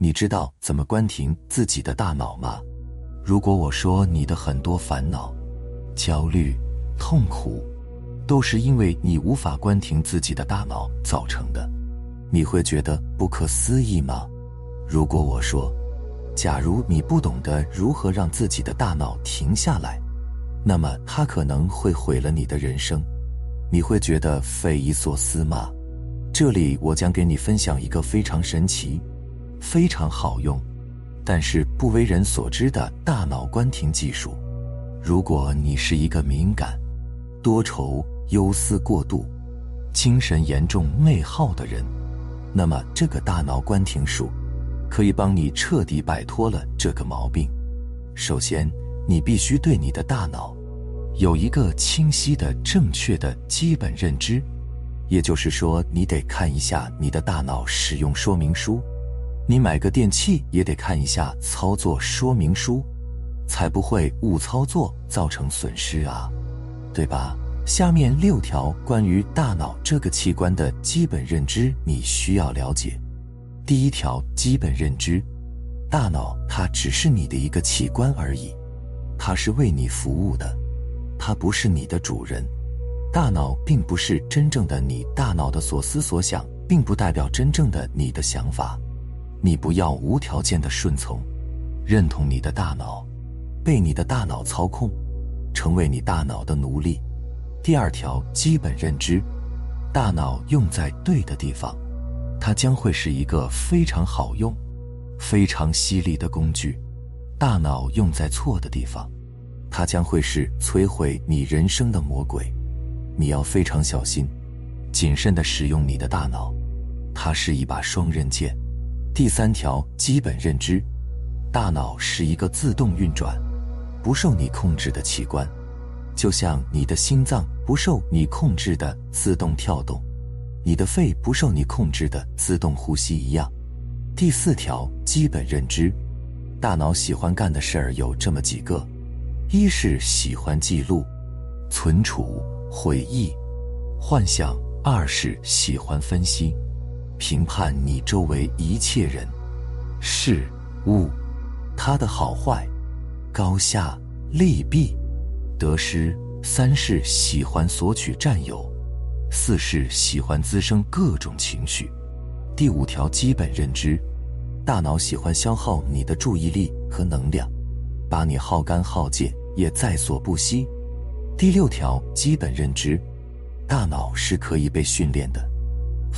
你知道怎么关停自己的大脑吗？如果我说你的很多烦恼、焦虑、痛苦，都是因为你无法关停自己的大脑造成的，你会觉得不可思议吗？如果我说，假如你不懂得如何让自己的大脑停下来，那么它可能会毁了你的人生，你会觉得匪夷所思吗？这里我将给你分享一个非常神奇、非常好用，但是不为人所知的大脑关停技术。如果你是一个敏感、多愁、忧思过度、精神严重内耗的人，那么这个大脑关停术可以帮你彻底摆脱了这个毛病。首先，你必须对你的大脑有一个清晰的、正确的基本认知。也就是说，你得看一下你的大脑使用说明书，你买个电器也得看一下操作说明书，才不会误操作造成损失啊，对吧？下面六条关于大脑这个器官的基本认知你需要了解。第一条基本认知：大脑它只是你的一个器官而已，它是为你服务的，它不是你的主人。大脑并不是真正的你，大脑的所思所想并不代表真正的你的想法。你不要无条件的顺从、认同你的大脑，被你的大脑操控，成为你大脑的奴隶。第二条基本认知：大脑用在对的地方，它将会是一个非常好用、非常犀利的工具；大脑用在错的地方，它将会是摧毁你人生的魔鬼。你要非常小心、谨慎地使用你的大脑，它是一把双刃剑。第三条基本认知：大脑是一个自动运转、不受你控制的器官，就像你的心脏不受你控制的自动跳动，你的肺不受你控制的自动呼吸一样。第四条基本认知：大脑喜欢干的事儿有这么几个：一是喜欢记录、存储。回忆、幻想；二是喜欢分析、评判你周围一切人、事物，它的好坏、高下、利弊、得失；三是喜欢索取、占有；四是喜欢滋生各种情绪。第五条基本认知：大脑喜欢消耗你的注意力和能量，把你耗干耗尽，也在所不惜。第六条基本认知：大脑是可以被训练的，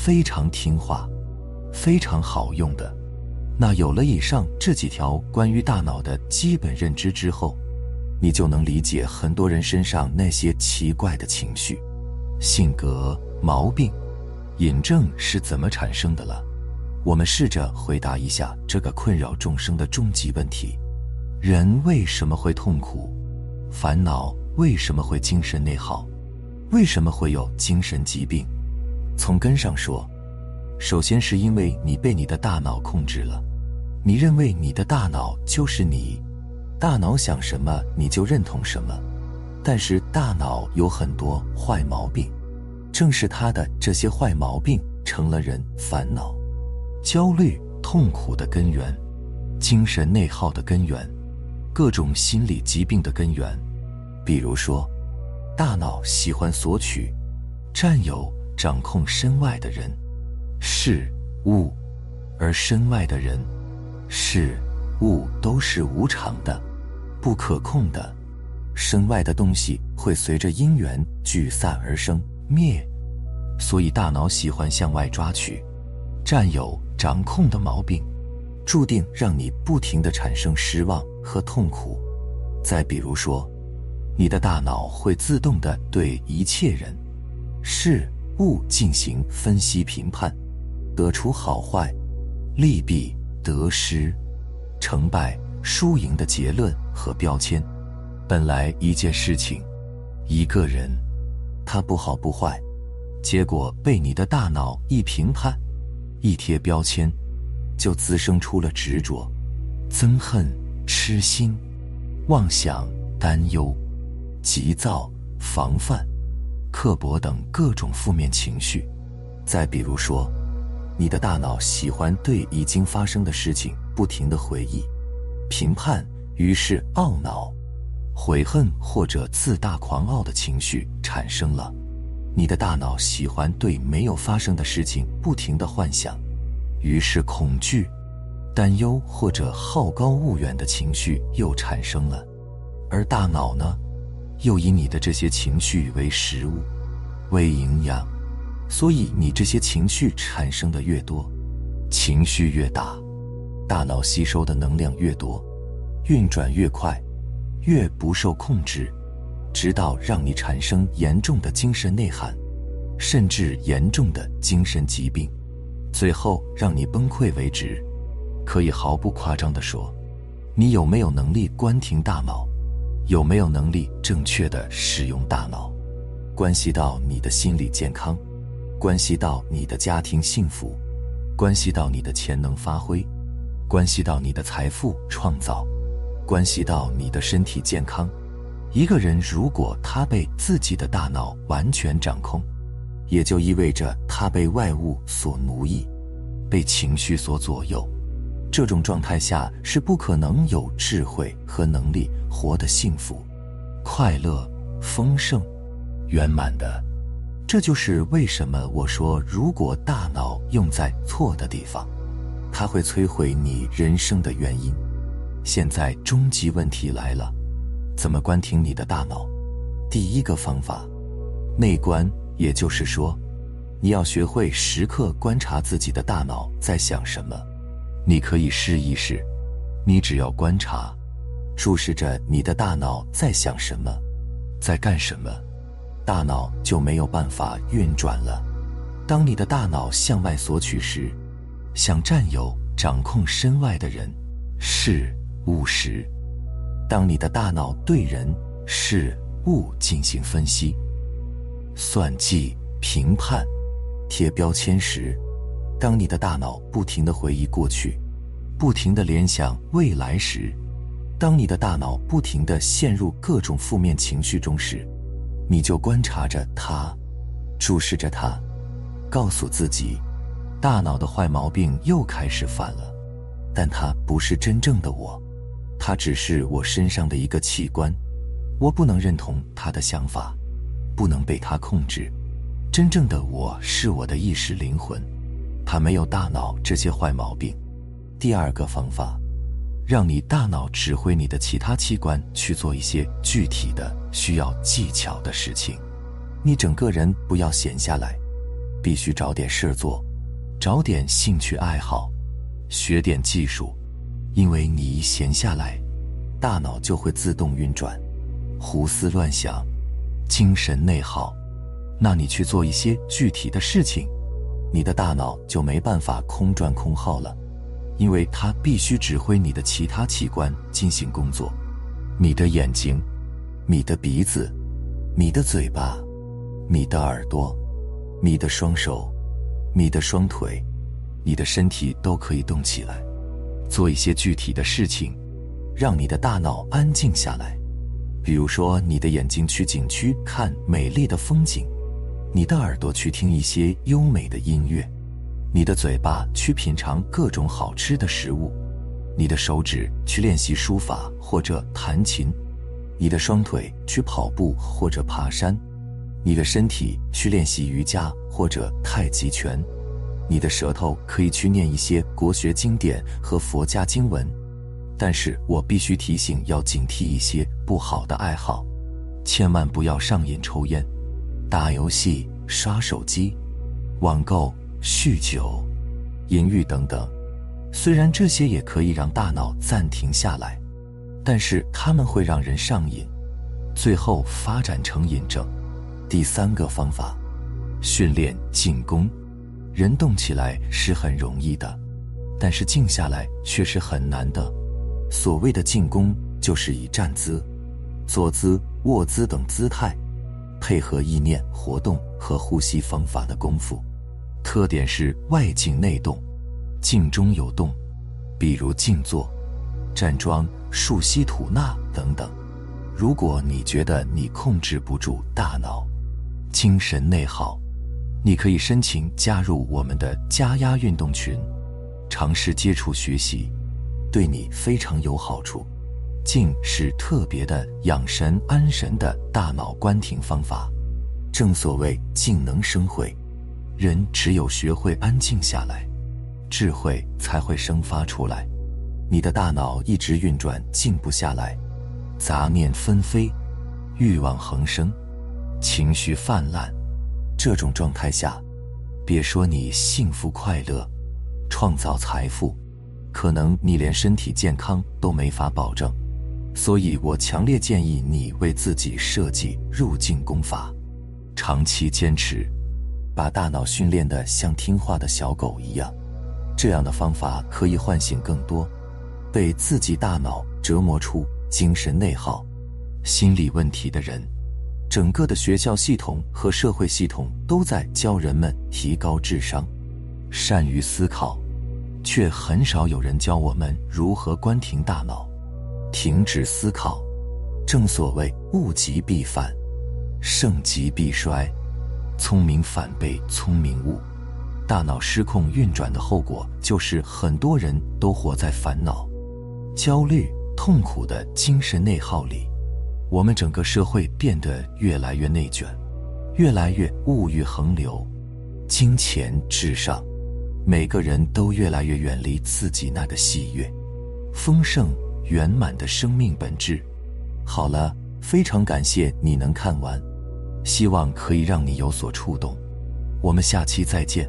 非常听话，非常好用的。那有了以上这几条关于大脑的基本认知之后，你就能理解很多人身上那些奇怪的情绪、性格毛病、瘾症是怎么产生的了。我们试着回答一下这个困扰众生的终极问题：人为什么会痛苦、烦恼？为什么会精神内耗？为什么会有精神疾病？从根上说，首先是因为你被你的大脑控制了，你认为你的大脑就是你，大脑想什么你就认同什么。但是大脑有很多坏毛病，正是他的这些坏毛病成了人烦恼、焦虑、痛苦的根源，精神内耗的根源，各种心理疾病的根源。比如说，大脑喜欢索取、占有、掌控身外的人、事物，而身外的人、事物都是无常的、不可控的。身外的东西会随着因缘聚散而生灭，所以大脑喜欢向外抓取、占有、掌控的毛病，注定让你不停的产生失望和痛苦。再比如说。你的大脑会自动的对一切人、事物进行分析评判，得出好坏、利弊、得失、成败、输赢的结论和标签。本来一件事情、一个人，他不好不坏，结果被你的大脑一评判、一贴标签，就滋生出了执着、憎恨、痴心、妄想、担忧。急躁、防范、刻薄等各种负面情绪。再比如说，你的大脑喜欢对已经发生的事情不停的回忆、评判，于是懊恼、悔恨或者自大狂傲的情绪产生了。你的大脑喜欢对没有发生的事情不停的幻想，于是恐惧、担忧或者好高骛远的情绪又产生了。而大脑呢，又以你的这些情绪为食物、为营养，所以你这些情绪产生的越多，情绪越大，大脑吸收的能量越多，运转越快，越不受控制。直到让你产生严重的精神内涵，甚至严重的精神疾病，最后让你崩溃为止。可以毫不夸张地说，你有没有能力关停大脑，有没有能力正确的使用大脑，关系到你的心理健康，关系到你的家庭幸福，关系到你的潜能发挥，关系到你的财富创造，关系到你的身体健康。一个人如果他被自己的大脑完全掌控，也就意味着他被外物所奴役，被情绪所左右。这种状态下是不可能有智慧和能力活得幸福、快乐、丰盛、圆满的。这就是为什么我说，如果大脑用在错的地方，它会摧毁你人生的原因。现在终极问题来了。怎么关停你的大脑？第一个方法，内观，也就是说，你要学会时刻观察自己的大脑在想什么。你可以试一试，你只要观察，注视着你的大脑在想什么，在干什么，大脑就没有办法运转了。当你的大脑向外索取时，想占有、掌控身外的人、事物时。当你的大脑对人事物进行分析、算计、评判、贴标签时，当你的大脑不停的回忆过去，不停的联想未来时，当你的大脑不停的陷入各种负面情绪中时，你就观察着它，注视着它，告诉自己，大脑的坏毛病又开始犯了，但它不是真正的我。它只是我身上的一个器官，我不能认同他的想法，不能被他控制。真正的我是我的意识灵魂，它没有大脑这些坏毛病。第二个方法，让你大脑指挥你的其他器官去做一些具体的、需要技巧的事情。你整个人不要闲下来，必须找点事做，找点兴趣爱好，学点技术。因为你一闲下来，大脑就会自动运转，胡思乱想，精神内耗。那你去做一些具体的事情，你的大脑就没办法空转空耗了，因为它必须指挥你的其他器官进行工作。你的眼睛，你的鼻子，你的嘴巴，你的耳朵，你的双手，你的双腿，你的身体都可以动起来。做一些具体的事情，让你的大脑安静下来。比如说，你的眼睛去景区看美丽的风景，你的耳朵去听一些优美的音乐，你的嘴巴去品尝各种好吃的食物，你的手指去练习书法或者弹琴，你的双腿去跑步或者爬山，你的身体去练习瑜伽或者太极拳。你的舌头可以去念一些国学经典和佛家经文，但是我必须提醒，要警惕一些不好的爱好，千万不要上瘾抽烟、打游戏、刷手机、网购、酗酒、淫欲等等。虽然这些也可以让大脑暂停下来，但是他们会让人上瘾，最后发展成瘾症。第三个方法，训练进攻。人动起来是很容易的，但是静下来却是很难的。所谓的进攻，就是以站姿、坐姿、卧姿等姿态，配合意念活动和呼吸方法的功夫。特点是外静内动，静中有动，比如静坐、站桩、竖吸吐纳等等。如果你觉得你控制不住大脑，精神内耗。你可以申请加入我们的加压运动群，尝试接触学习，对你非常有好处。静是特别的养神安神的大脑关停方法。正所谓静能生慧，人只有学会安静下来，智慧才会生发出来。你的大脑一直运转，静不下来，杂念纷飞，欲望横生，情绪泛滥。这种状态下，别说你幸福快乐、创造财富，可能你连身体健康都没法保证。所以我强烈建议你为自己设计入境功法，长期坚持，把大脑训练的像听话的小狗一样。这样的方法可以唤醒更多被自己大脑折磨出精神内耗、心理问题的人。整个的学校系统和社会系统都在教人们提高智商、善于思考，却很少有人教我们如何关停大脑。停止思考，正所谓物极必反，盛极必衰，聪明反被聪明误。大脑失控运转的后果，就是很多人都活在烦恼、焦虑、痛苦的精神内耗里。我们整个社会变得越来越内卷，越来越物欲横流，金钱至上，每个人都越来越远离自己那个喜悦、丰盛。圆满的生命本质。好了，非常感谢你能看完，希望可以让你有所触动。我们下期再见。